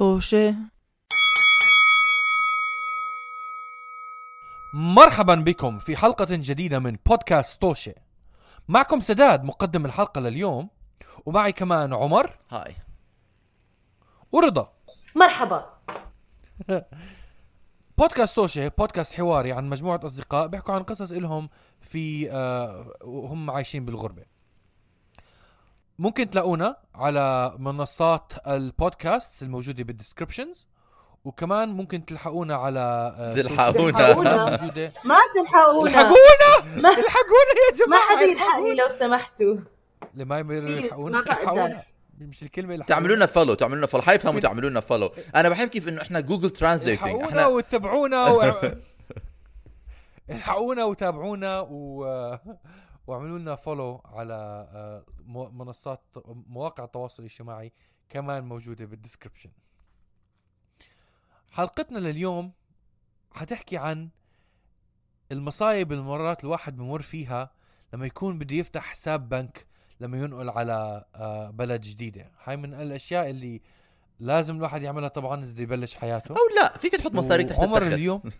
طوشة مرحبا بكم في حلقة جديدة من بودكاست طوشة معكم سداد مقدم الحلقة لليوم. ومعي كمان عمر. هاي. ورضا. مرحبا. بودكاست طوشة بودكاست حواري عن مجموعة أصدقاء بيحكوا عن قصص إلهم في آه وهم عايشين بالغربة. ممكن تلاقونا على منصات البودكاست الموجودة بال descriptions وكمان ممكن تلحقونا على آه، تلحقونا. موجودة. ما تلحقونا. الحقونا ما, الحقونا يا ما جماعة حدا يلحقني لو سمحتوا. لما يلحقونا ما بقدر. يلحقونا. مش الكلمة يلحقونا. تعملوا لنا follow تعملوا لنا follow حيفهموا تعملوا لنا follow أنا بحب كيف إنه إحنا Google translating الحقونا إحنا واتبعونا و... الحقونا وتابعونا و... واعملوا لنا follow على آه، منصات مواقع التواصل الاجتماعي كمان موجودة بال description حلقتنا لليوم حتحكي عن المصايب اللي مرات الواحد بمر فيها لما يكون بده يفتح حساب بنك لما ينقل على آه، بلد جديدة. هاي من الأشياء اللي لازم الواحد يعملها طبعا إذا بده يبلش حياته أو لا فيك تحط مصاري تحت عمر اليوم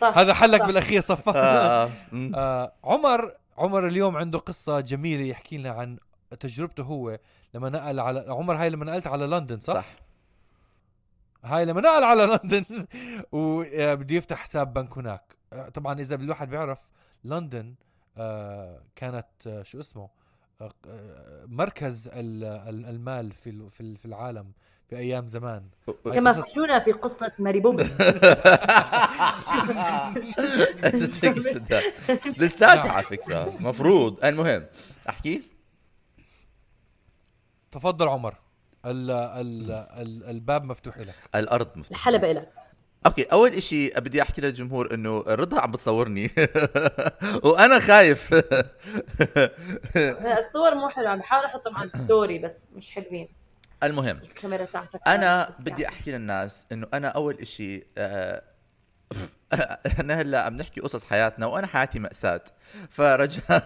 صح هذا حلك صح. بالأخير صفى آه، مم. آه عمر عمر اليوم عنده قصة جميلة يحكي لنا عن تجربته هو لما نقل على عمر هاي لما نقلت على لندن صح؟ صح. هاي لما نقل على لندن وبده يفتح حساب بنك هناك آه، طبعا إذا الواحد بيعرف لندن آه كانت آه شو اسمه آه آه، مركز ال- ال- المال في ال- في ال- في العالم في أيام زمان. كما فتونا في قصة ماري استدعاء لساتها على فكرة مفروض. المهم أحكي. تفضل عمر. ال ال ال الباب مفتوح لك. الأرض مفتوحة. الحلبة إلك okay أول إشي بدي أحكي للجمهور إنه رضا عم بتصورني. وأنا خايف. الصور مو حلوة عم بحاول أحطهم على الستوري بس مش حلوين. المهم الكاميرا تاعتك أنا بدي يعني. أحكي للناس إنه أنا أول إشي آه، أنا هلأ عم نحكي قصص حياتنا وأنا حياتي مأساة. فرجاء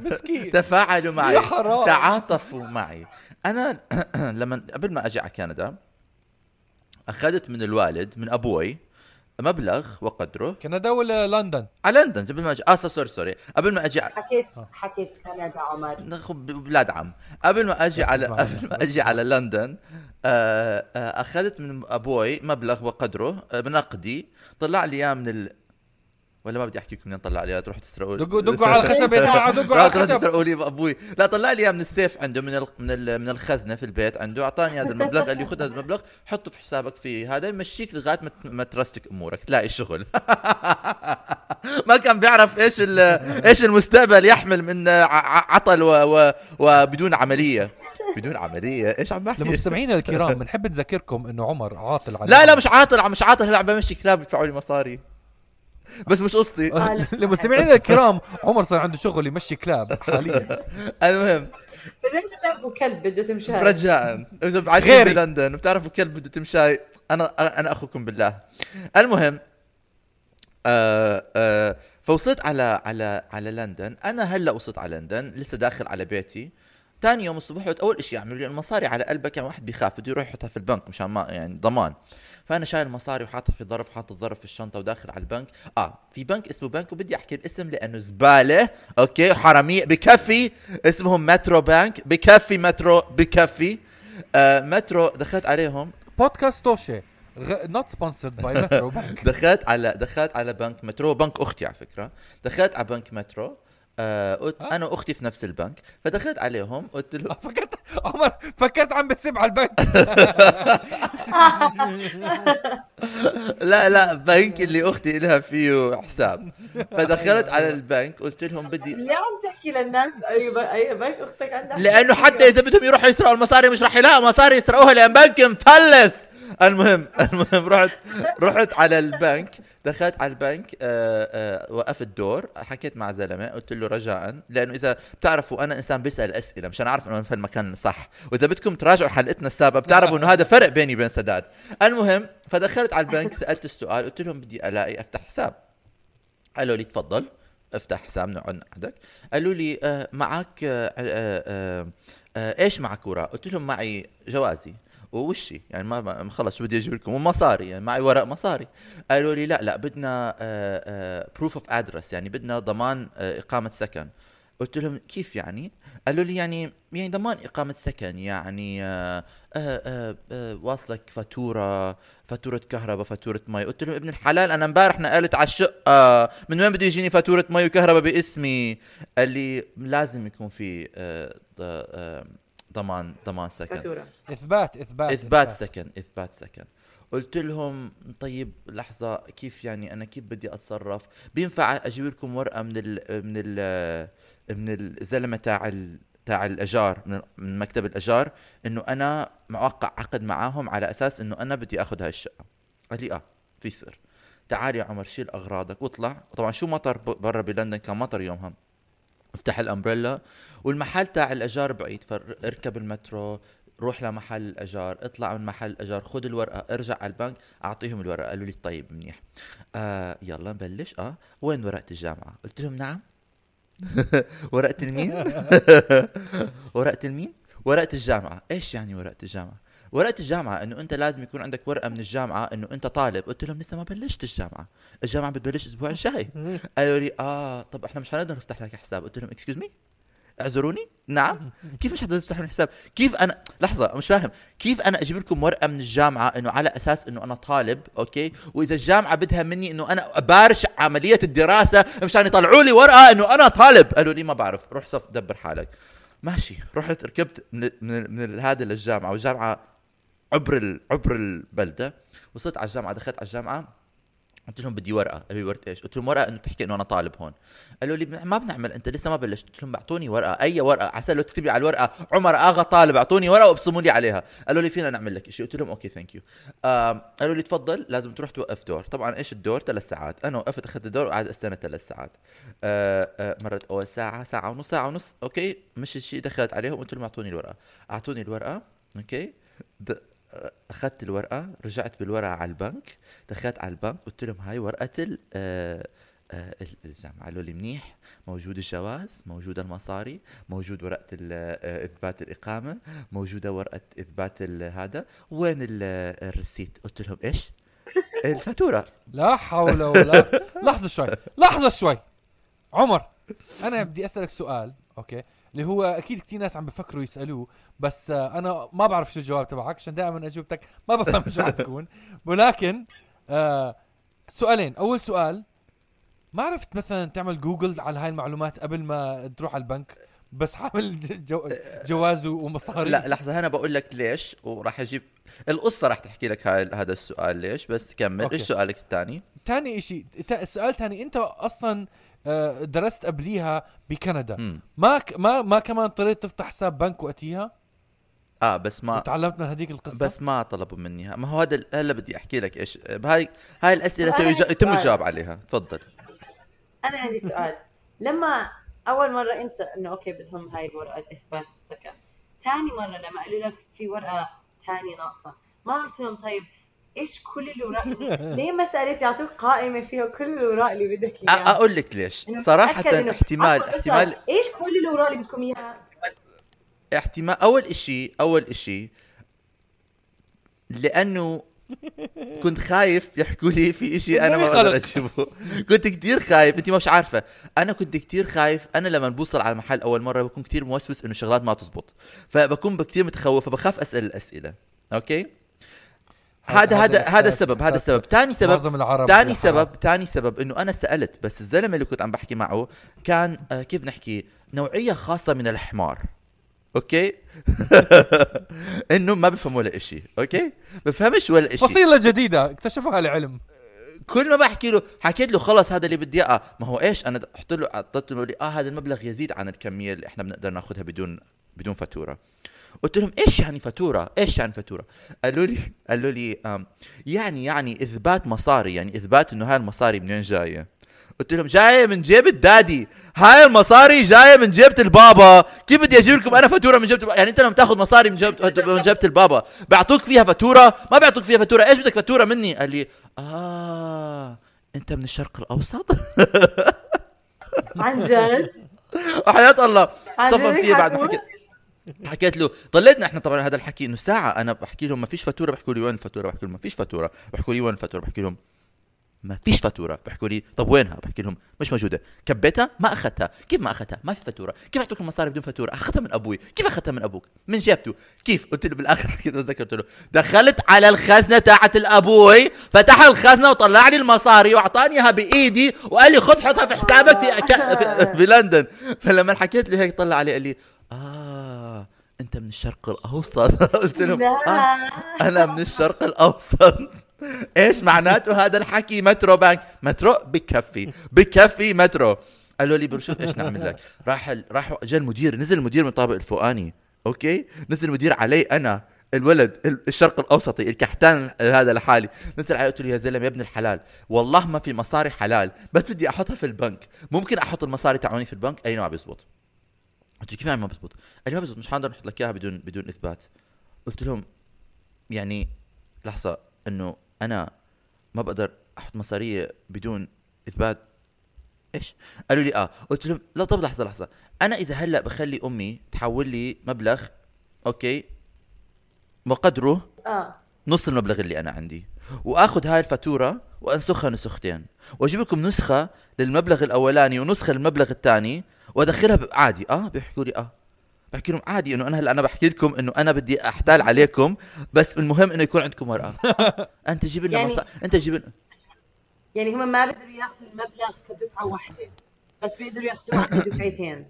مسكين. تفاعلوا معي يا حرام. تعاطفوا معي. أنا لما قبل ما أجي على كندا أخذت من الوالد من أبوي مبلغ وقدره. كندا ولا لندن؟ على لندن قبل ما أجي. آه sorry sorry. قبل ما أجي حكيت حكيت كندا عمر. ناخذ بلاد عم. قبل ما أجي على. قبل ما أجي على لندن آه، آه، أخذت من أبوي مبلغ وقدره آه، بنقدي. طلع لي إياه من ال ولا ما بدي احكي لكم منين طلع لي؟ اياه تروحوا تسرقوا لي. دقوا دقوا على الخشب يا جماعة دقوا لا على الخشب تسرقوا لي أبوي. لا طلع لي إياه من السيف عنده من ال... من ال... من الخزنة في البيت عنده. أعطاني هذا المبلغ قال لي خذ هذا المبلغ حطه في حسابك في هذا يمشيك لغاية ما ترستك أمورك. تلاقي شغل؟ ما كان بيعرف إيش ال... إيش المستقبل يحمل من عطل و... و... وبدون عملية. بدون عملية. إيش عم بحكي؟ لمستمعينا الكرام بنحب نذكركم إنه عمر عاطل على لا لا مش عاطل مش عاطل. هلا عم بمشي كلاب يدفعوا لي مصاري. بس مش قصتي. لمستمعينا الكرام عمر صار عنده شغل يمشي كلاب حاليا. المهم. اذا أنتم بتعرفوا كلب بده تمشي رجاء. إذا عايشين. بلندن وبتعرفوا كلب بده تمشاي. أنا أنا أخوكم بالله. المهم آه آه فوصلت على على على لندن. أنا هلأ وصلت على لندن لسه داخل على بيتي. ثاني يوم الصبح أول شيء لي المصاري على قلبك يعني واحد بيخاف بده يروح يحطها في البنك مشان ما يعني ضمان. فأنا شايل المصاري وحاطها في ظرف حاطط الظرف في الشنطة وداخل على البنك. آه في بنك اسمه بنك وبدي أحكي الاسم لأنه زبالة. okay؟ حرامية بكفي. اسمهم مترو بانك بكفي مترو بكفي. آه مترو دخلت عليهم. بودكاست توشي not sponsored by Metro Bank دخلت على دخلت على بنك مترو. بنك أختي على فكرة. دخلت على بنك مترو. آه قلت أنا وأختي في نفس البنك فدخلت عليهم قلت له فكرت عمر فكرت عم بتسب على البنك. لا لا بنك اللي أختي لها فيه حساب. فدخلت على البنك قلت لهم بدي ليه عم تحكي للناس؟ أي أي بنك أختك عندها لأنه حتى إذا بدهم يروحوا يسرقوا المصاري مش راح يلاقوا مصاري يسرقوها لأن بنك مفلس. المهم المهم رحت رحت على البنك دخلت على البنك آه آه وقفت دور حكيت مع زلمة قلت له رجاء لأنه إذا بتعرفوا أنا إنسان بيسأل أسئلة مشان أعرف إنه في المكان صح وإذا بدكم تراجعوا حلقتنا السابقة بتعرفوا إنه هذا فرق بيني وبين سداد. المهم فدخلت على البنك سألت السؤال قلت لهم بدي ألاقي أفتح حساب. قالوا لي تفضل أفتح حساب نقعد عندك قالوا لي آه معك إيش معك وراء؟ قلت لهم معي جوازي. ووشي. يعني ما- خلص شو بدي أجيب لكم؟ ومصاري يعني معي ورق مصاري قالوا لي لا لا بدنا proof of address يعني بدنا ضمان آه إقامة سكن. قلت لهم كيف يعني؟ قالوا لي يعني يعني ضمان إقامة سكن. يعني آه آه آه آه واصلك فاتورة فاتورة كهرباء فاتورة مي. قلت لهم ابن الحلال أنا امبارح نقلت على الشقة. من وين بده يجيني فاتورة مي وكهرباء باسمي؟ قال لي لازم يكون في ضمان ضمان سكن فاتورة إثبات إثبات إثبات سكن إثبات سكن قلت لهم طيب لحظة كيف يعني أنا كيف بدي أتصرف؟ بينفع أجيب لكم ورقة من ال من ال من الزلمة تاع ال تاع الأجار من من مكتب الأجار إنه أنا موقع عقد معاهم على أساس إنه أنا بدي آخذ هاي الشقة. قال لي آه في سر. تعال يا عمر شيل أغراضك واطلع، طبعا شو مطر ب- برا بلندن كان مطر يومها. افتح ال umbrella والمحل تاع الأجار بعيد فاركب المترو روح لمحل الأجار اطلع من محل الأجار خذ الورقة ارجع على البنك أعطيهم الورقة قالوا لي طيب منيح. آه يلا نبلش. آه وين ورقة الجامعة؟ قلت لهم نعم. ورقة المين؟ ورقة المين؟ ورقة الجامعة. إيش يعني ورقة الجامعة؟ ورقة الجامعة إنه أنت لازم يكون عندك ورقة من الجامعة إنه أنت طالب. قلت لهم لسه ما بلشت الجامعة. الجامعة بتبلش الأسبوع الجاي. قالوا لي آه طب إحنا مش حنقدر نفتح لك حساب. قلت لهم excuse me اعذروني؟ نعم. كيف مش حتقدر تفتحوا لي حساب؟ كيف أنا لحظة مش فاهم. كيف أنا أجيب لكم ورقة من الجامعة إنه على أساس إنه أنا طالب okay؟ وإذا الجامعة بدها مني إنه أنا أباشر عملية الدراسة مشان يطلعوا لي ورقة إنه أنا طالب. قالوا لي ما بعرف. روح صف دبر حالك. ماشي. رحت ركبت من من, من هذا للجامعة. والجامعة عبر. عبر البلدة. وصلت على الجامعة دخلت على الجامعة قلت لهم بدي ورقة. قالوا لي ورقة إيش؟ قلت لهم ورقة إنه تحكي إنه أنا طالب هون. قالوا لي ما بنعمل أنت لسه ما بلشت. قلت لهم اعطوني ورقة أي ورقة؟ عسى لو تكتب لي على الورقة عمر آغا طالب اعطوني ورقة وابصموا لي عليها. قالوا لي فينا نعمل لك شيء قلت لهم okay thank you قالوا لي تفضل لازم تروح توقف دور. طبعا إيش الدور؟ ثلاث ساعات. أنا وقفت أخذت الدور وقعدت أستنى ثلاث ساعات. آه آه مرت اول ساعة ساعة ونص ساعة ونص. okay مش الشيء دخلت عليهم. قلت لهم اعطوني الورقة. اعطوني الورقة. okay. أخذت الورقة رجعت بالورقة على البنك دخلت على البنك قلت لهم هاي ورقة ال آه، آه، ال- الجامعة. قالوا لي منيح موجود الجواز موجودة المصاري موجود ورقة آه، إثبات الإقامة موجودة ورقة إثبات هذا. وين ال- الريسيت؟ قلت لهم إيش؟ الفاتورة. لا حول ولا لحظة شوي لحظة شوي. عمر أنا بدي أسألك سؤال okay؟ اللي هو أكيد كثير ناس عم بفكروا يسألوه بس آه، أنا ما بعرف شو الجواب تبعك عشان دائما اجوبتك ما بفهم شو حتكون ولكن آه سؤالين. أول سؤال ما عرفت مثلا تعمل جوجل على هاي المعلومات قبل ما تروح على البنك؟ بس حامل جو جواز ومصاري. لا لحظة هنا بقول لك ليش وراح أجيب القصة راح تحكي لك هاي هذا السؤال ليش بس كمل. إيش سؤالك الثاني؟ تاني إشي تا- السؤال تاني. أنت أصلا درست قبليها بكندا. ما ك- ما ما كمان اضطريت تفتح حساب بنك وقتها آه بس ما وتعلمت من هذيك القصة؟ بس ما طلبوا مني. ما هو هذا هلا بدي أحكي لك إيش. هاي هاي الأسئلة سوي عندي يتم. الجواب عليها. تفضل. أنا عندي سؤال. لما أول مرة أنسى إنه okay بدهم هاي الورقة إثبات السكن. ثاني مرة لما قالوا لك في ورقة ثانية ناقصة ما قلت لهم طيب إيش كل الاوراق ليه ما سألت يعطوك قائمة فيها كل الاوراق اللي بدك إياها؟ أقول لك ليش. صراحة احتمال احتمال إيش كل الاوراق اللي بدكم إياها؟ احتمال أول اشي أول إشي لأنه كنت خايف يحكوا لي في إشي أنا ما غلط. أجيبه. كنت كتير خايف. أنت مش عارفة. أنا كنت كتير خايف. أنا لما بوصل على المحل أول مرة بكون كتير موسوس إنه شغلات ما تزبط. فبكون كتير متخوف فبخاف أسأل الأسئلة. okay؟ هذا هذا هذا السبب هذا السبب. ثاني سبب يا سبب تاني سبب إنه أنا سألت بس الزلمة اللي كنت عم بحكي معه كان آه كيف نحكي؟ نوعية خاصة من الحمار. okay؟ إنه ما بفهم ولا إشي. okay؟ بفهمش ولا إشي. فصيلة جديدة. اكتشفها العلم. كل ما بحكي له حكيت له خلص هذا اللي بدي إياه. ما هو إيش؟ أنا قلت له اعطيت له آه هذا المبلغ يزيد عن الكمية اللي إحنا بنقدر ناخذها بدون بدون فاتورة. قلت لهم إيش يعني فاتورة؟ إيش يعني فاتورة؟ قالوا لي قالوا لي يعني يعني إثبات مصاري يعني إثبات إنه هاي المصاري منين جاية؟ قلت لهم جاية من جيب الدادي. هاي المصاري جاية من جيبة البابا. كيف بدي أجيب لكم أنا فاتورة من جيبة البابا يعني أنت لما تاخذ مصاري من جيبه من جيبة البابا بيعطوك فيها فاتورة؟ ما بيعطوك فيها فاتورة. إيش بدك فاتورة مني؟ قال لي آه أنت من الشرق الأوسط. عن جد؟ وحياة الله. صفن فيه بعد ما؟ حكيت. حكيت له ضليتنا إحنا طبعا هذا الحكي إنه ساعة أنا بحكي لهم ما فيش فاتورة بحكوا لي وين الفاتوره بحكي لهم ما فيش فاتورة. بحكوا لي وين الفاتوره بحكي لهم ما فيش فاتورة. بحكوا لي طب وينها؟ بحكي لهم مش موجودة. كبيتها؟ ما أخذتها. كيف ما أخذتها؟ ما في فاتورة. كيف أعطوك المصاري بدون فاتورة؟ اخذتها من أبوي. كيف أخذتها من أبوك؟ من جيبته. كيف؟ قلت له بالآخر حكيت بتذكر قلت له. دخلت على الخزنة تاعت الأبوي فتح الخزنة وطلع لي المصاري واعطاني اياها بإيدي وقال لي خذ حطها في حسابك في, أكا في, في لندن. فلما حكيت له هيك طلع علي قال لي آه أنت من الشرق الأوسط. قلت له لا. آه أنا من الشرق الأوسط. إيش معناته هذا الحكي؟ مترو بانك. مترو بكفي. بكفي مترو. قالوا لي بنشوف إيش نعمل لك؟ راح ال... راح جا المدير نزل المدير من الطابق الفوقاني أوكي؟ نزل المدير علي أنا الولد ال- الشرق الأوسطي الكحتان هذا لحالي. نزل علي قلت له يا زلمة يا ابن الحلال والله ما في مصاري حلال بس بدي أحطها في البنك. ممكن أحط المصاري تاعوني في البنك؟ أي ما بيزبط. قلت كيف يعني ما بيزبط قال لي ما بيزبط مش حنقدر نحط لك إياها بدون بدون إثبات. قلت لهم يعني لحظة إنه أنا ما بقدر أحط مصارية بدون إثبات؟ إيش؟ قالوا لي آه. قلت لهم لا طب لحظة لحظة. أنا إذا هلأ بخلي أمي تحول لي مبلغ أوكي وقدره آه. نص المبلغ اللي أنا عندي وآخذ هاي الفاتورة وأنسخها نسختين واجيب لكم نسخة للمبلغ الأولاني ونسخة للمبلغ الثاني وأدخلها ب- عادي. آه بيحكوا لي آه. بحكي لهم عادي إنه أنا هلأ أنا بحكي لكم إنه أنا بدي أحتال عليكم بس المهم إنه يكون عندكم ورقة. أنت جيب لنا يعني- مصا... أنت جيب لنا. يعني هم ما بيقدروا ياخذوا المبلغ كدفعة واحدة بس بيقدروا ياخذوها كدفعتين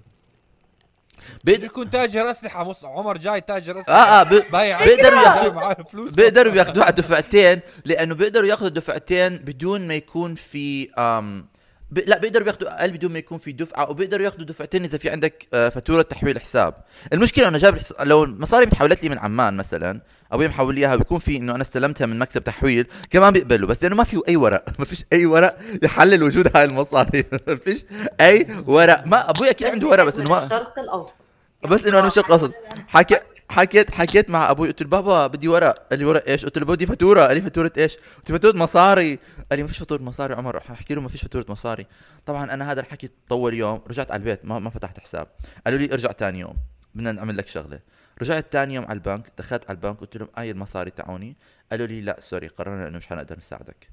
بيقدر... يكون تاجر أسلحة مص... عمر جاي تاجر آه أسلحة. آه ب... بايع بيقدروا ياخذوا معاه فلوس. بيقدروا ياخذوها على دفعتين لأنه بيقدروا ياخذوا دفعتين بدون ما يكون في آم ب... لا بيقدروا ياخذوا أقل بدون ما يكون في دفعة وبيقدروا ياخذوا دفعتين إذا في عندك آه، فاتورة تحويل حساب. المشكلة إنه جاب الحس... لو المصاري متحولت لي من عمان مثلا أبوي محول لي اياها بيكون في إنه أنا استلمتها من مكتب تحويل كمان بيقبلوا بس لأنه ما في أي ورق ما فيش أي ورق يحلل وجود هاي المصاري. ما فيش أي ورق. ما أبوي أكيد عنده ورق بس إنه ما الشرق الأوسط. بس إنه أنا مش القصد. حكيت حكيت حكيت مع أبوي قلت له بابا بدي ورق. قال لي ورق إيش؟ قلت له بدي فاتورة. قال لي فاتورة إيش؟ قلت له فاتورة مصاري. قال لي ما فيش فاتورة مصاري عمر رح أحكي له ما فيش فاتورة مصاري. طبعا أنا هذا الحكي طول يوم. رجعت على البيت ما ما فتحت حساب. قالوا لي ارجع ثاني يوم. بدنا نعمل لك شغلة. رجعت ثاني يوم على البنك دخلت على البنك قلت لهم أي المصاري تاعوني؟ قالوا لي لا sorry قررنا إنه مش حنقدر نساعدك.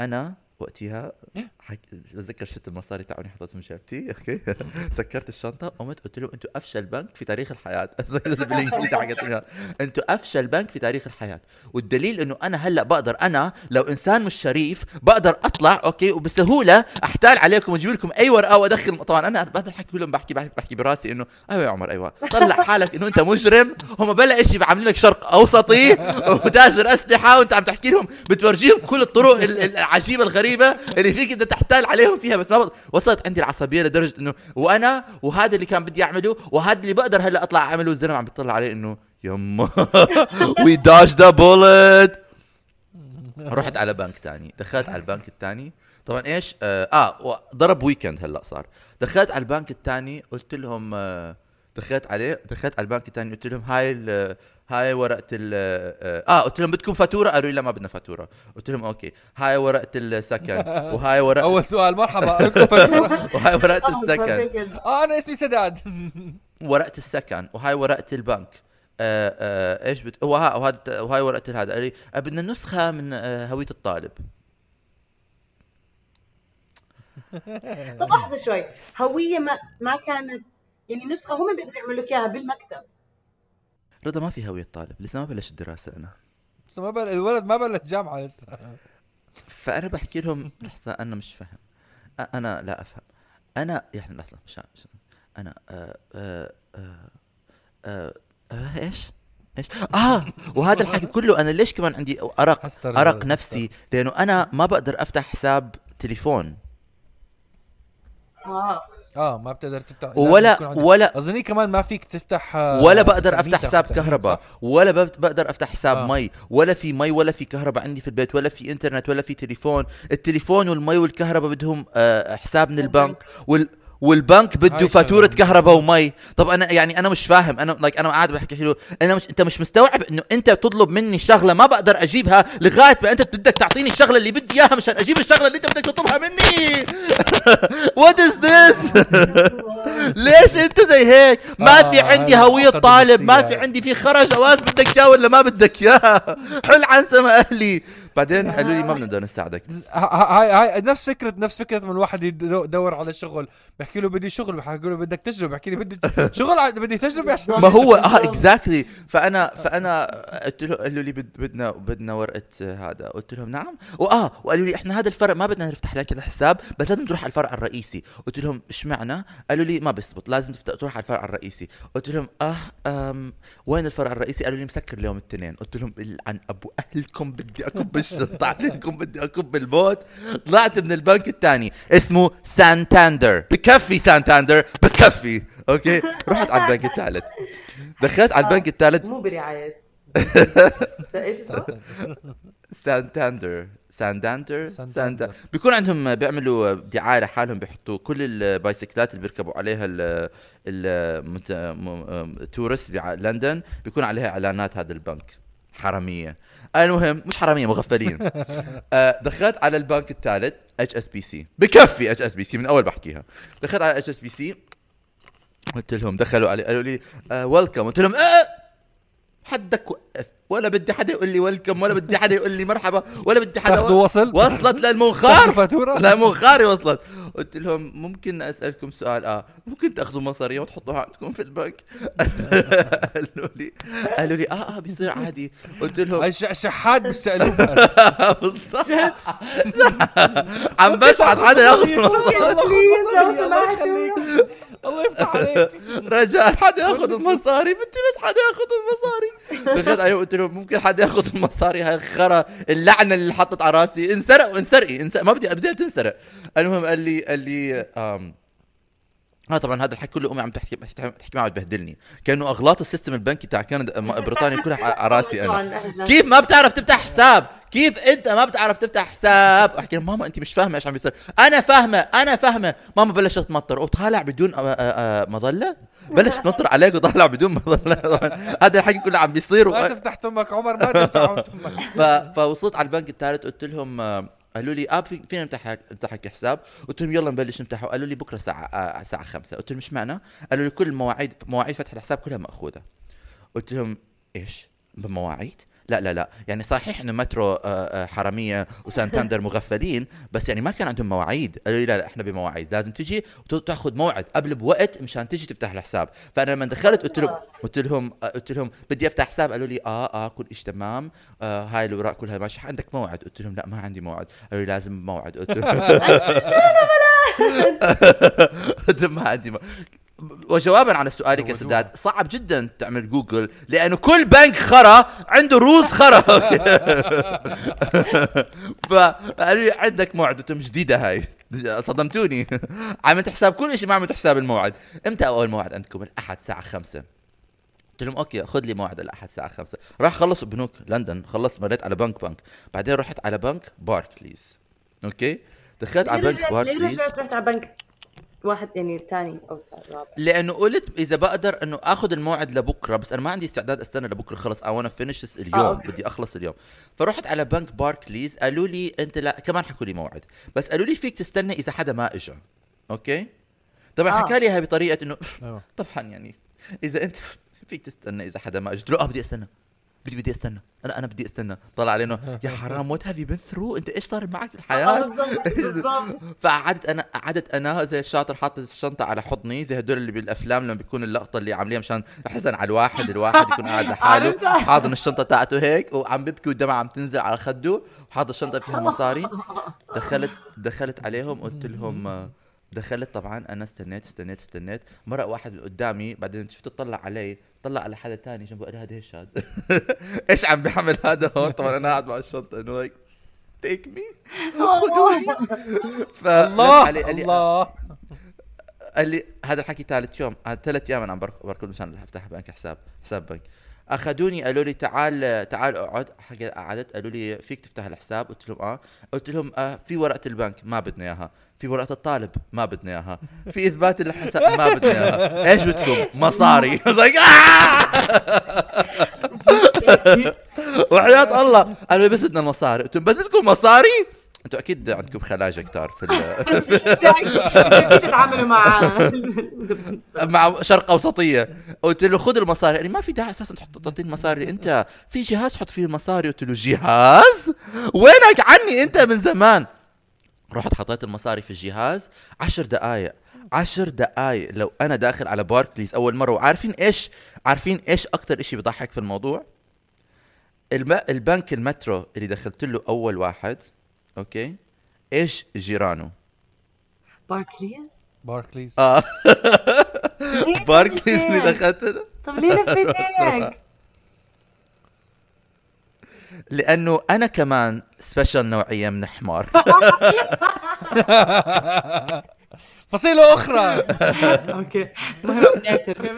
أنا وقتها حك... بتذكر شفت المصاري تاعوني حطيتهم جيبتي أوكي؟ سكرت الشنطة قمت قلت لهم أنتوا أفشل بنك في تاريخ الحياة. بالإنجليزي حكيت لهم أنتوا أفشل بنك في تاريخ الحياة. والدليل إنه أنا هلأ بقدر أنا لو إنسان مش شريف بقدر أطلع أوكي؟ وبسهولة أحتال عليكم وأجيب لكم أي ورقة وأدخل طبعا أنا بعد الحكي كلهم بحكي بحكي, بحكي براسي إنه أيوه يا عمر أيوه. طلع حالك إنه أنت مجرم هم بلا شيء عاملين لك شرق أوسطي وتاجر أسلحة وأنت عم تحكي لهم. بتورجيهم كل الطرق ال- العجيبة الغريبة اللي فيك أنت تحتال عليهم فيها بس ما بط... وصلت عندي العصبية لدرجة إنه وأنا وهذا اللي كان بدي أعمله وهذا اللي بقدر هلأ أطلع أعمله. الزلمة عم بيطلع عليه إنه يما. we dodged the bullet رحت على بنك تاني. دخلت على البنك الثاني طبعا إيش؟ آه, آه ضرب weekend هلأ صار. دخلت على البنك الثاني قلت لهم آه دخلت عليه دخلت على البنك الثاني قلت لهم هاي ال- هاي ورقة ال آه آه، قلت لهم بدكم فاتورة؟ قالوا لي لا ما بدنا فاتورة. قلت لهم okay. هاي ورقة السكن. وهاي ورقة أول سؤال مرحبا بدكم فاتورة؟ وهاي ورقة السكن. آه أنا اسمي سداد. ورقة السكن. وهاي ورقة البنك. آه آه إيش بت... وها وهذا وهاي ورقة هذا. قال لي آه، بدنا نسخة من آه هوية الطالب. طب لحظة شوي. هوية ما ما كانت يعني نسخة هم بيقدروا يعملوا لك إياها بالمكتب. رضا ما في هوية طالب لسه ما بلش الدراسه أنا. بس ما بل... الولد ما بلش جامعة لسه. فأنا بحكي لهم لحظة أنا مش فاهم. أنا لا أفهم. أنا يعني لحظة مش مش- أنا آه آه آه آه آه إيش؟ إيش؟ آه! وهذا الحكي كله أنا ليش كمان عندي ارق أرق نفسي؟ لأنه أنا ما بقدر أفتح حساب تليفون. آه. آه ما بتقدر تفتح. ولا- ولا- اظني كمان ما فيك تفتح آه، ولا بقدر أفتح حساب كهرباء؟ ولا بب- بقدر أفتح حساب آه. مي. ولا في مي ولا في كهرباء عندي في البيت ولا في إنترنت ولا في تليفون. التليفون والمي والكهرباء بدهم آه، حساب من البنك وال والبنك بده فاتورة. كهرباء ومي. طب أنا يعني أنا مش فاهم. أنا like أنا قاعد بحكي له أنا مش أنت مش مستوعب إنه أنت بتطلب مني شغلة ما بقدر أجيبها لغاية ما أنت بدك تعطيني الشغلة اللي بدي إياها مشان أجيب الشغلة اللي أنت بدك تطلبها مني. what is this ليش أنت زي هيك؟ ما آه، في عندي هوية طالب. ما. في عندي في خرا جواز بدك اياه ولا ما بدك؟ اياه حل عن سما أهلي. بعدين قالوا لي ما بنقدر نساعدك. هاي هاي نفس فكره نفس فكرة من الواحد يدو- يدور على شغل. بحكي له بدي شغل بحكي له بدك تجربة بحكي لي بدي شغل بدي تجربة عشان ما هو آه exactly فانا فأنا قلت له قالوا لي بد بدنا بدنا ورقة هذا. قلت لهم نعم. واه وقالوا لي إحنا هذا الفرع ما بدنا نفتح لك الحساب بس لازم تروح على الفرع الرئيسي. قلت لهم اشمعنى قالوا لي ما بيزبط لازم تروح على الفرع الرئيسي. قلت لهم آه أم وين الفرع الرئيسي؟ قالوا لي مسكر اليوم الاثنين. قلت لهم عن أبو أهلكم بدي أكب عليكم بدي اكب الموت طلعت من البنك الثاني اسمه سانتاندر. بكفي سانتاندر. بكفي. okay؟ رحت على البنك الثالث دخلت على البنك الثالث مو برعاية. إيش؟ سانتاندر. سانداندر سانتاندر. ساندا بيكون عندهم بيعملوا دعاية لحالهم. بيحطوا كل ال bicycles ات اللي بيركبوا عليها ال tourist بلندن بيكون عليها إعلانات هذا البنك. حرامية. المهم مش حرامية مغفلين. آه، دخلت على البنك الثالث اتش اس بي سي بكفي اتش اس بي سي من أول بحكيها. دخلت على HSBC قلت لهم دخلوا علي قالوا لي welcome قلت لهم آه! حدك وقف. ولا بدي حدا يقول لي welcome ولا بدي حدا يقول لي مرحبا ولا بدي حدا تاخذوا وصل؟ وصلت للمنخار. فاتورة؟ للمنخار وصلت. قلت لهم ممكن أسألكم سؤال آه. ممكن تاخذوا مصاري وتحطوها عندكم في البنك؟ قالوا لي قالوا لي آه آه بيصير عادي. قلت لهم شحات بيسالوه بالضبط. عم بشحت حدا ياخذ لو الله يفتح عليك. رجال حدا ياخذ المصاري؟ بدي بس حدا ياخذ المصاري. دخلت عليهم قلت لهم ممكن حدا ياخذ المصاري؟ هاي خرا اللعنة اللي حطت على راسي. انسرق وانسرقي انسرق. ما بدي بدي تنسرق. المهم قال لي قال لي آم آه طبعا هذا الحكي كله أمي عم تحكي تحكي معه عم تبهدلني. كأنه أغلاط السيستم البنكي تاع كندا بريطانيا كلها على- على راسي أنا. كيف ما بتعرف تفتح حساب؟ كيف انت ما بتعرف تفتح حساب؟ احكي لها ماما انت مش فاهمة إيش عم بيصير. أنا فاهمة أنا فاهمة. ماما بلشت تمطر وطالع بدون آه، آه، آه، مظلة. بلش تمطر عليك وطالع بدون مظلة. هذا الحكي كله عم بيصير ما. تفتح تمك عمر ما تفتح تمك. فوصلت على البنك الثالث قلت لهم قالوا لي في- فينا نفتح نفتح حساب؟ قلت لهم يلا نبلش نفتحه قالوا لي بكرة الساعة الساعة 5 قلت لهم إيش معنى؟ قالوا لي كل المواعيد مواعيد فتح الحساب كلها مأخوذة. قلت لهم إيش؟ بمواعيد؟ لا لا لا. يعني صحيح إنه مترو آه، آه، حرامية وسانتاندر مغفلين بس يعني ما كان عندهم مواعيد. قالوا لي لا لا إحنا بمواعيد. لازم تجي وتاخذ موعد قبل بوقت مشان تجي تفتح الحساب. فأنا لما دخلت قلت لهم قلت لهم آه، قلت لهم بدي أفتح حساب. قالوا لي آه آه كل شيء تمام. آه هاي الأوراق كلها ماشية. عندك موعد؟ قلت لهم لا ما عندي موعد. قالوا لي لازم موعد. قلت لهم. قلت ما عندي موعد وجوابا على سؤالك يا. سداد صعب جدا تعمل جوجل لأنه كل بنك خرا عنده rules خرا. فقالوا لي عندك موعد قلت لهم جديدة هاي. صدمتوني. عملت حساب كل شيء ما عملت حساب الموعد. إمتى أول موعد عندكم؟ الأحد الساعة 5 قلت لهم okay خذ لي موعد الأحد الساعة 5 راح خلصوا بنوك لندن خلصت مريت على بنك بنك. بعدين رحت على بنك Barclays okay؟ دخلت على بنك ليه Barclays رجعت رحت على بنك؟ واحد يعني الثاني أو الرابع لأنه قلت إذا بقدر إنه آخذ الموعد لبكرة بس أنا ما عندي استعداد أستنى لبكرة خلص اي وأنا finish اليوم آه، okay. بدي أخلص اليوم فرحت على بنك Barclays قالوا لي أنت لا كمان حكوا لي موعد بس قالوا لي فيك تستنى إذا حدا ما اجى okay طبعا آه. حكى لي هاي بطريقة إنه أيوة. طبعا يعني إذا أنت فيك تستنى إذا حدا ما اجى قلت له آه بدي أستنى بدي بدي استنى. أنا أنا بدي استنى. طلع علي انه يا حرام what have you been through أنت إيش صار معك آه، بالحياة بالضبط. فقعدت أنا قعدت أنا زي الشاطر حاطط الشنطة على حضني زي هدول اللي بالأفلام لما بيكون اللقطة اللي عامليها مشان احزن على الواحد الواحد يكون قاعد لحاله. حاضن الشنطة تاعته هيك وعم ببكي والدمعة عم تنزل على خده وحاطط الشنطة فيها مصاري. دخلت دخلت عليهم قلت لهم آه، دخلت طبعا أنا استنيت استنيت استنيت. مرق واحد من قدامي بعدين شفت طلع علي طلع على حدا تاني جنبه قال هذا إيش هذا؟ إيش عم بيعمل هذا هون؟ طبعا أنا قاعد مع الشنطة إنه like take me خذوني. الله. الله. قال لي هذا الحكي ثالث يوم هذا ثلاث أيام أنا عم برك- بركض مشان افتح بنك حساب حساب بنك. أخذوني قالوا لي تعال تعال أقعد. قعدت قالوا لي فيك تفتح الحساب. قلت لهم آه. قلت لهم آه في ورقة البنك ما بدنا إياها. في ورقة الطالب ما بدنا إياها. في إثبات الحساب ما بدنا إياها. إيش بدكم؟ مصاري. آه! وحياة الله. قالوا بس بدنا المصاري قلت لهم بس بدكم مصاري؟ أنتوا أكيد عندكم خلاجة كتار في كيف تتعاملوا مع مع شرق أوسطية. قلت له خذ المصاري. لي ما في داعي أساسا تحط تعطيني المصاري أنت في جهاز حط فيه المصاري. قلت له جهاز؟ وينك عني أنت من زمان؟ رحت حطيت المصاري في الجهاز. عشر دقائق عشر دقائق لو أنا داخل على باركليز أول مرة وعارفين إيش؟ عارفين إيش أكتر إشي بضحك في الموضوع؟ الم... البنك المترو اللي دخلت له أول واحد أوكي إيش جيرانه باركليز باركليز آه باركليز اللي؟ دخلت طب ليه لفيت هيك؟ لأنه أنا كمان special نوعيه من حمار فصيلة أخرى. نعترف.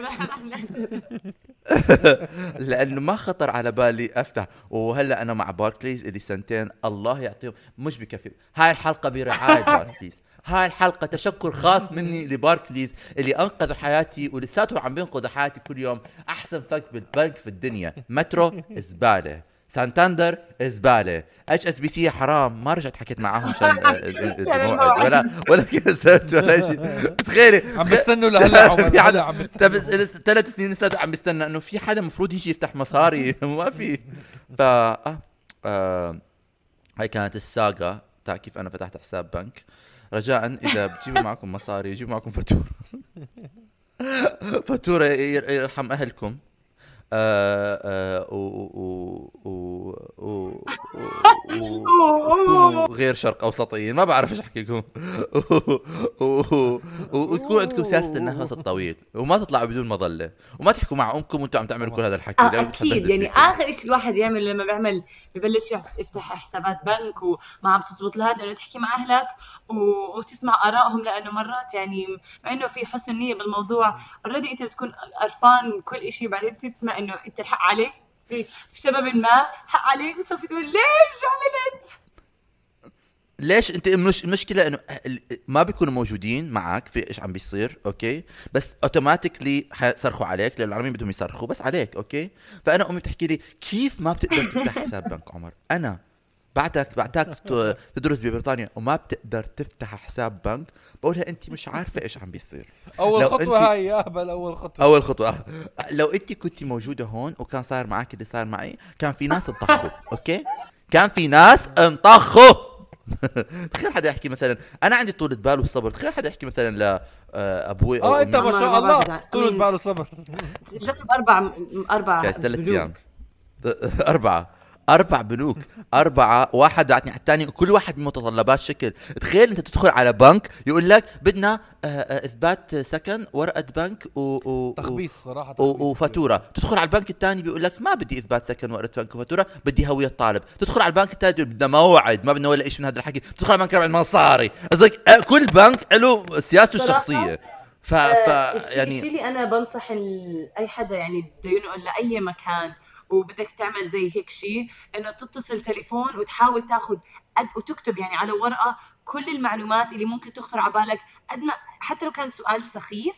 لأنه ما خطر على بالي أفتح. وهلأ أنا مع باركليز اللي سنتين. الله يعطيهم. مش بكفي. هاي الحلقة برعاية باركليز. هاي الحلقة تشكر خاص مني لباركليز اللي أنقذوا حياتي ولساتهم عم بينقذوا حياتي كل يوم. أحسن فاكين بنك في الدنيا. مترو زباله سانتاندر زباله HSBC حرام. ما رجعت حكيت معاهم عشان عشان الموعد. ولا ولا كنسلت ولا شيء. تخيلي عم بستنوا لهلا عمر حدا عم بستنوا. ثلاث سنين لسه عم بستنى إنه في حدا المفروض يجي يفتح مصاري. ما في. ف آه. آه. هاي كانت القصة. تاع كيف أنا فتحت حساب بنك. رجاء إذا بتجيبوا معكم مصاري جيبوا معكم فاتورة. فاتورة ير- يرحم أهلكم. آه آه و و و و و وكونوا غير شرق أوسطيين. ما بعرف إيش أحكي لكم. ويكون عندكم سياسة النفس الطويل وما تطلعوا بدون مظلة. وما تحكوا مع أمكم وأنتم عم تعملوا كل هذا الحكي. آه أكيد. يعني. آخر شيء الواحد يعمل لما بيعمل ببلش يفتح حسابات بنك وما عم تزبط لهذا إنه تحكي مع أهلك. وتسمع آرائهم لأنه مرات يعني مع إنه في حسن نيه بالموضوع. already أنت بتكون قرفان كل شيء بعدين تصير تسمع إنه أنت الحق عليك. في في سبب ما حق عليك بتصفي تقول ليش عملت؟ ليش أنت مش المشكلة إنه ما بيكونوا موجودين معك في إيش عم بيصير أوكي؟ بس automatically حيصرخوا عليك لأنه العالم هين بدهم يصرخوا بس عليك أوكي؟ فأنا أمي بتحكي لي كيف ما بتقدر تفتح حساب بنك عمر. أنا بعدك بعدك تدرس ببريطانيا وما بتقدر تفتح حساب بنك بقولها انت مش عارفة إيش عم بيصير. خطوة أنت- هاي يا أهبل أول خطوة. أول خطوة. لو انت كنت موجودة هون وكان صار معك اللي صار معي كان في ناس انطخوا أوكي؟ كان في ناس انطخوا. تخيل حدا يحكي مثلا أنا عندي طولة بال والصبر تخيل حدا يحكي مثلا لابوي أو آه أنت. ما شاء الله ما بعرف. طول مين؟ باله صبر جرب أربع أربع ثلاث. أيام. أربعة. أربع بنوك أربعة واحد بعتني على الثاني كل واحد بمتطلبات شكل. تخيل أنت تدخل على بنك يقول لك بدنا آه، آه، إثبات سكن ورقة بنك و, و... تخبيص صراحة و- تخبيص. وفاتورة. تدخل على البنك الثاني بيقول لك ما بدي إثبات سكن ورقة بنك وفاتورة بدي هوية طالب. تدخل على البنك الثالث بيقول بدنا موعد ما بدنا ولا شيء من هذا الحكي. تدخل على البنك الرابع مصاري قصدك آه، كل بنك له سياسته الشخصية. ف, ف يعني الشيء اللي أنا بنصح ال- أي حدا يعني بده ينقل لأي مكان وبدك تعمل زي هيك شيء إنه تتصل تليفون وتحاول تاخذ قد وتكتب يعني على ورقة كل المعلومات اللي ممكن تخطر على بالك. قد ما حتى لو كان سؤال سخيف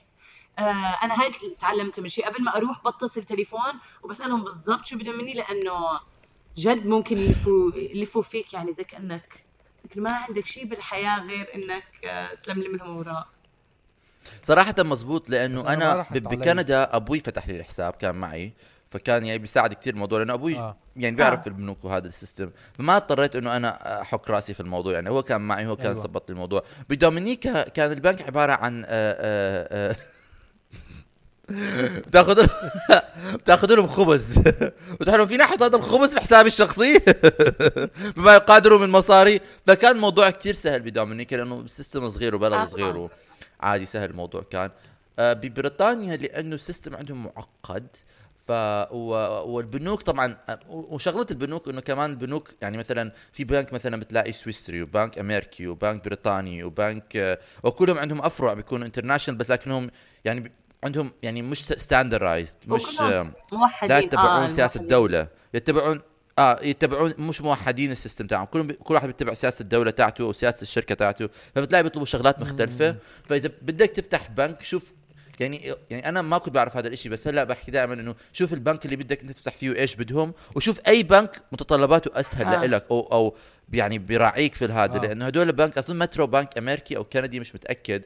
آه أنا هاي اللي تعلمت من شيء. قبل ما أروح بتصل تليفون وبسألهم بالضبط شو بدهم مني لأنه جد ممكن يلفوا يلفوا فيك يعني زي كانك ما عندك شيء بالحياة غير إنك آه، تلملم لهم اوراق صراحة مزبوط لأنه أنا. بكندا أبوي فتح لي الحساب كان معي. فكان يعني بيساعد كثير الموضوع لأنه أبوي آه. يعني بيعرف آه. البنوك وهذا ال system فما اضطريت إنه أنا أحك رأسي في الموضوع يعني هو كان معي هو كان أيوة. ظبط لي الموضوع بدومينيكا كان البنك عبارة عن آه، آه، آه، بتاخذ لهم بتاخذ لهم خبز بتقول لهم فينا أحط هذا الخبز بحسابي الشخصي بما يقدروا من مصاري فكان الموضوع كتير سهل بدومينيكا لأنه system صغير وبلد آه، صغير. عادي سهل الموضوع كان ببريطانيا لأنه ال system عندهم معقد ف و- والبنوك طبعا وشغلة البنوك إنه كمان البنوك يعني مثلا في بنك مثلا بتلاقي سويسري وبنك أمريكي وبنك بريطاني وبنك وكلهم عندهم أفرع بيكونوا international بس لكنهم يعني عندهم يعني مش standardized مش لا يتبعون آه، سياسة. الدولة يتبعون آه يتبعون مش موحدين ال system تاعهم كلهم بي- كل واحد بيتبع سياسة الدولة تاعته وسياسه الشركة تاعته فبتلاقي بيطلبوا شغلات مختلفة فإذا بدك تفتح بنك شوف يعني يعني أنا ما كنت بعرف هذا الإشي بس هلأ بحكي دائما إنه شوف البنك اللي بدك إنت تفتح فيه إيش بدهم وشوف أي بنك متطلباته أسهل آه. لك أو أو يعني بيراعيك في هذا آه. لأنه هدول البنك أظن مترو بنك أمريكي أو كندي مش متأكد.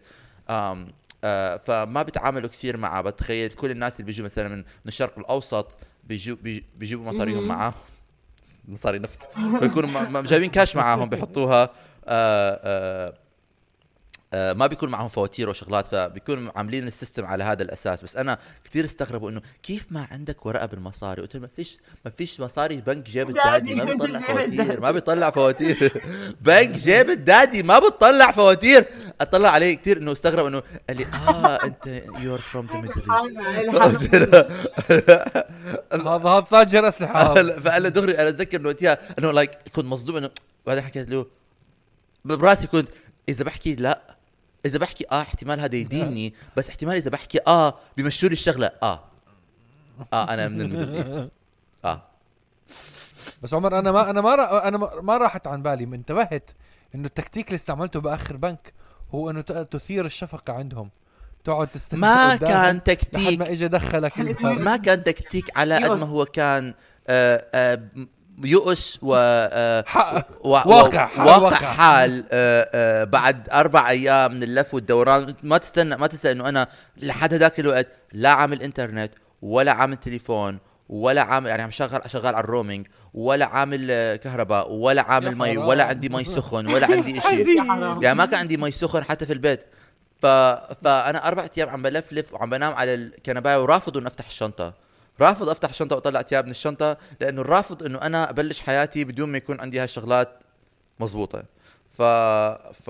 آم آه فما بيتعاملوا كثير معه. بتخيل كل الناس اللي بيجوا مثلا من من الشرق الأوسط بيجوا بي- بيجيبوا مصاريهم معاه مصاري نفط. فيكونوا جايبين كاش معاهم بيحطوها. آه آه آه، ما بيكون معهم فواتير وشغلات فبيكونوا عاملين ال system على هذا الأساس. بس أنا كثير استغربوا إنه كيف ما عندك ورقة بالمصاري؟ قلت ما فيش ما فيش مصاري بنك جيب الدادي ما بيطلع فواتير ما بيطلع فواتير. بنك جيب الدادي ما بتطلع فواتير. أطلع عليه كثير إنه استغرب إنه قال لي آه أنت you're from the Middle إله هذا هذا تاجر أسلحة. فانا دغري أنا أتذكر إنه وقتها إنه like كنت مصدوم إنه بعدين حكيت له براسي كنت إذا بحكي لا إذا بحكي آه احتمال هذا يديني بس احتمال إذا بحكي آه بيمشوا لي الشغلة آه. آه أنا من ال Middle East آه. بس عمر أنا ما أنا ما را أنا ما- ما راحت عن بالي انتبهت إنه التكتيك اللي استعملته بآخر بنك هو إنه تثير الشفقة عندهم. تقعد تستنى ما كان لحد ما تكتيك اجى دخلك. ما كان تكتيك على قد. ما هو كان آه آه بؤس و آه واقع، حال واقع واقع. حال آه آه بعد أربع أيام من اللف والدوران ما تستنى ما تنسى إنه أنا لحد هذاك الوقت لا عامل إنترنت ولا عامل تليفون ولا عامل يعني عم شغال شغال على ال roaming ولا عامل كهرباء ولا عامل مي. ولا عندي مي سخن ولا عندي شيء. يعني ما كان عندي مي سخن حتى في البيت ف... فأنا أربع أيام عم بلفلف وعم بنام على الكنبايه ورافض إنه أفتح الشنطة رافض أفتح الشنطة وأطلع ثياب من الشنطة لأنه الرافض إنه أنا أبلش حياتي بدون ما يكون عندي هالشغلات مزبوطه ف ف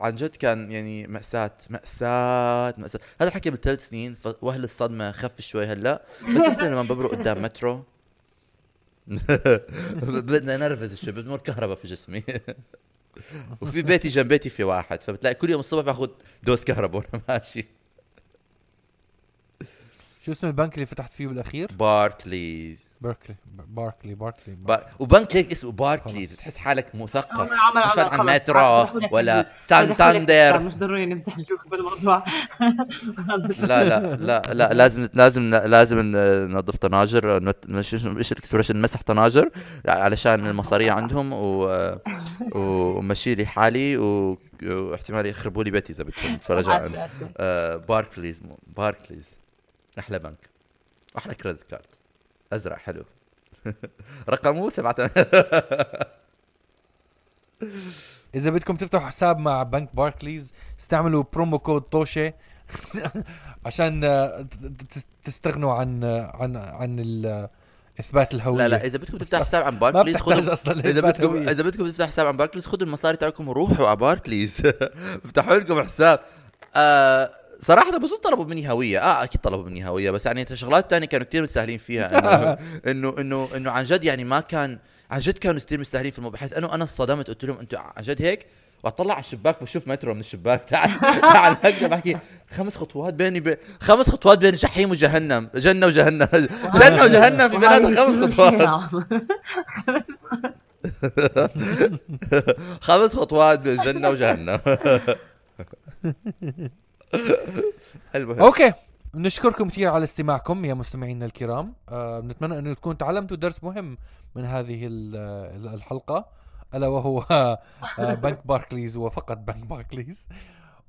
عن جد كان يعني مأساة مأساة مأساة. هذا الحكي بالثلاث سنين فهاي الصدمة خف شوي هلأ. بس لسه لما بمرق قدام مترو. بدنا نرفز شوي بتمر كهرباء في جسمي. وفي بيتي جنب بيتي في واحد فبتلاقي كل يوم الصبح باخذ dose كهرباء وأنا ماشي. شو اسم البنك اللي فتحت فيه بالأخير؟ باركليز. باركلي باركلي باركلي. با... وبنك هيك اسمه باركليز. بتحس حالك مثقف. مش خلص. مترو ولا سانتاندر مش ضروري نمزح ال joke بالموضوع. لا لا لا لا لازم لازم لازم ننظف طناجر. نت- مش إيش ال expression نمسح طناجر علشان المصارية عندهم. و ومشي لي حالي. و... واحتمال يخربوا لي بيتي إذا بدهم. فرجاء. آه باركليز باركليز. أحلى بنك. أحلى credit card ازرق حلو. رقمه سبعة. إذا بدكم تفتحوا حساب مع بنك باركليز استعملوا promo code طوشه عشان آه، تستغنوا عن آه، عن عن ال- إثبات الهوية. لا لا إذا بدكم تفتحوا حساب عن باركليز خذوا أصلا إذا بدكم. إذا بدكم تفتحوا حساب عن باركليز خذوا المصاري تاعكم وروحوا على باركليز. بفتحوا لكم حساب آه صراحة بس طلبوا مني هوية. آه أكيد طلبوا مني هوية بس يعني شغلات تانية كانوا كتير متساهلين فيها. إنه إنه إنه عن جد يعني ما كان عن جد كانوا كثير متساهلين في الموضوع. بحيث إنه أنا انصدمت قلت لهم أنتم عن جد هيك؟ وأطلع على الشباك بشوف مترو من الشباك. تعال تعال هكذا بحكي. خمس خطوات بيني ب... خمس خطوات بين جحيم وجهنم. جنة وجهنم. جنة وجهنم في بيناتها خمس خطوات. خمس خطوات بين جنة وجهنم. المهم. أوكي. نشكركم كثير على استماعكم يا مستمعينا الكرام. آه بنتمنى انه تكونوا تعلمتوا درس مهم من هذه ال- ال- الحلقة ألا وهو آه بنك باركليز وفقط بنك باركليز.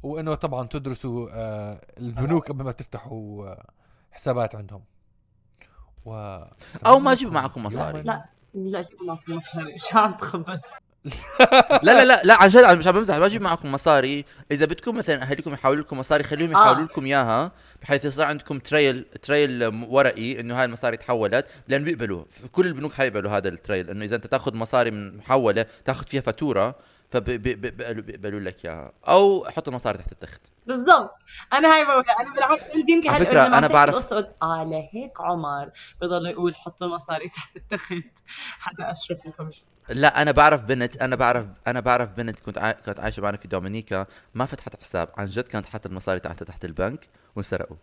وإنه طبعا تدرسوا آه البنوك قبل ما تفتحوا آه حسابات عندهم. و أو ما جيبوا معكم مصاري. لا لا جيبوا معكم مصاري. مش عم تخبط لا لا لا لا عن جد مش عم بمزح ما أجيب معكم مصاري. إذا بدكم مثلا أهلكم يحولوا لكم مصاري خليهم آه. لكم إياها بحيث يصير عندكم تريل تريل ورقي إنه هاي المصاري تحولت لأن بيقبلوا. كل البنوك حيقبلوا هذا ال trail إنه إذا أنت تأخذ مصاري من محولة تأخذ فيها فاتورة فبيقبلوا لك إياها. أو حط المصاري تحت التخت. بالضبط. أنا هاي بقولها أنا بالعكس قلت يمكن على أنا حكيت بعرف- قلت آه لهيك عمر بضل يقول حطوا المصاري تحت التخت. حدا أشرف لكم شوي. لا أنا بعرف بنت أنا بعرف أنا بعرف بنت كنت عا... كانت عايشة معنا في دومينيكا ما فتحت حساب. عن جد كانت حاطة المصاري تحت تحت البنك وانسرقوا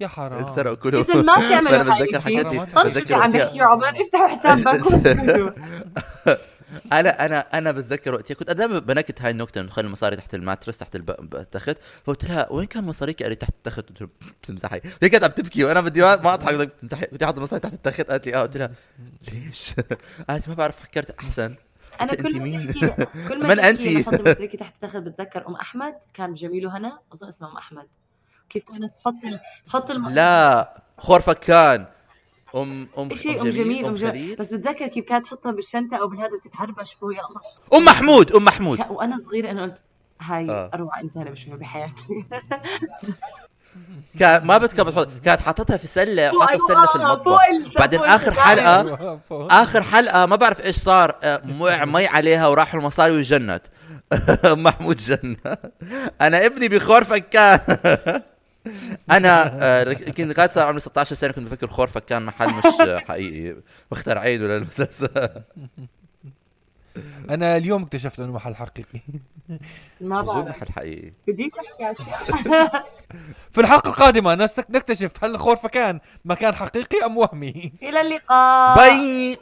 يا حرام. انسرقوا كلهم. اذا ما بتعملوا هاي بتذكر الشيء حكيت لي طب طنشوا بتذكر عم يحكي عمر افتحوا حساب بنك أنا أنا أنا بتذكر وقتها كنت دائما بنكت هاي النكتة إنه خلي المصاري تحت الماترس تحت التخت. فقلت لها وين كان مصاريك؟ قالت تحت التخت. قلت لها بتمزحي. هي كانت عم تبكي وأنا بدي ما أضحك. بتمزحي؟ بدي أحط المصاري تحت التخت؟ قالت لي آه. قلت لها ليش؟ قالت ما بعرف فكرت أحسن. أنا كل ما مين؟ كل ما من؟ بحط المصريكي تحت التخت بتذكر أم أحمد. كان جميل وهنا أظن اسمها أم أحمد. كيف كانت تحط تحط. لا خور فكان. ام ام شيء أم جميل أم جميل. بس بتذكر كيف كانت تحطها بالشنطة أو بالهذا بتتهربش فوق يا الله. أم محمود أم محمود. وأنا صغيرة أنا قلت هاي آه. أروع إنسانة بشوفها بحياتي. كان ما بدك بتحط كانت حاطتها في سلة وحاطه السله في أيوة، المطبخ. بعدين آخر. حلقه آخر حلقة ما بعرف إيش صار. آه، وقع مي عليها وراحوا المصاري وجنت محمود جنة. أنا ابني بخور فكان. أنا آه، يمكن لغاية صار عمري 16 سنة كنت بفكر خور فكان محل مش آه، حقيقي. مخترعينه للمسلسل أنا اليوم اكتشفت إنه محل حقيقي. ما بعرف. محل حقيقي. بديش احكي اشياء في الحلقة القادمة نكتشف هل خورفكان مكان حقيقي أم وهمي. إلى اللقاء. باي.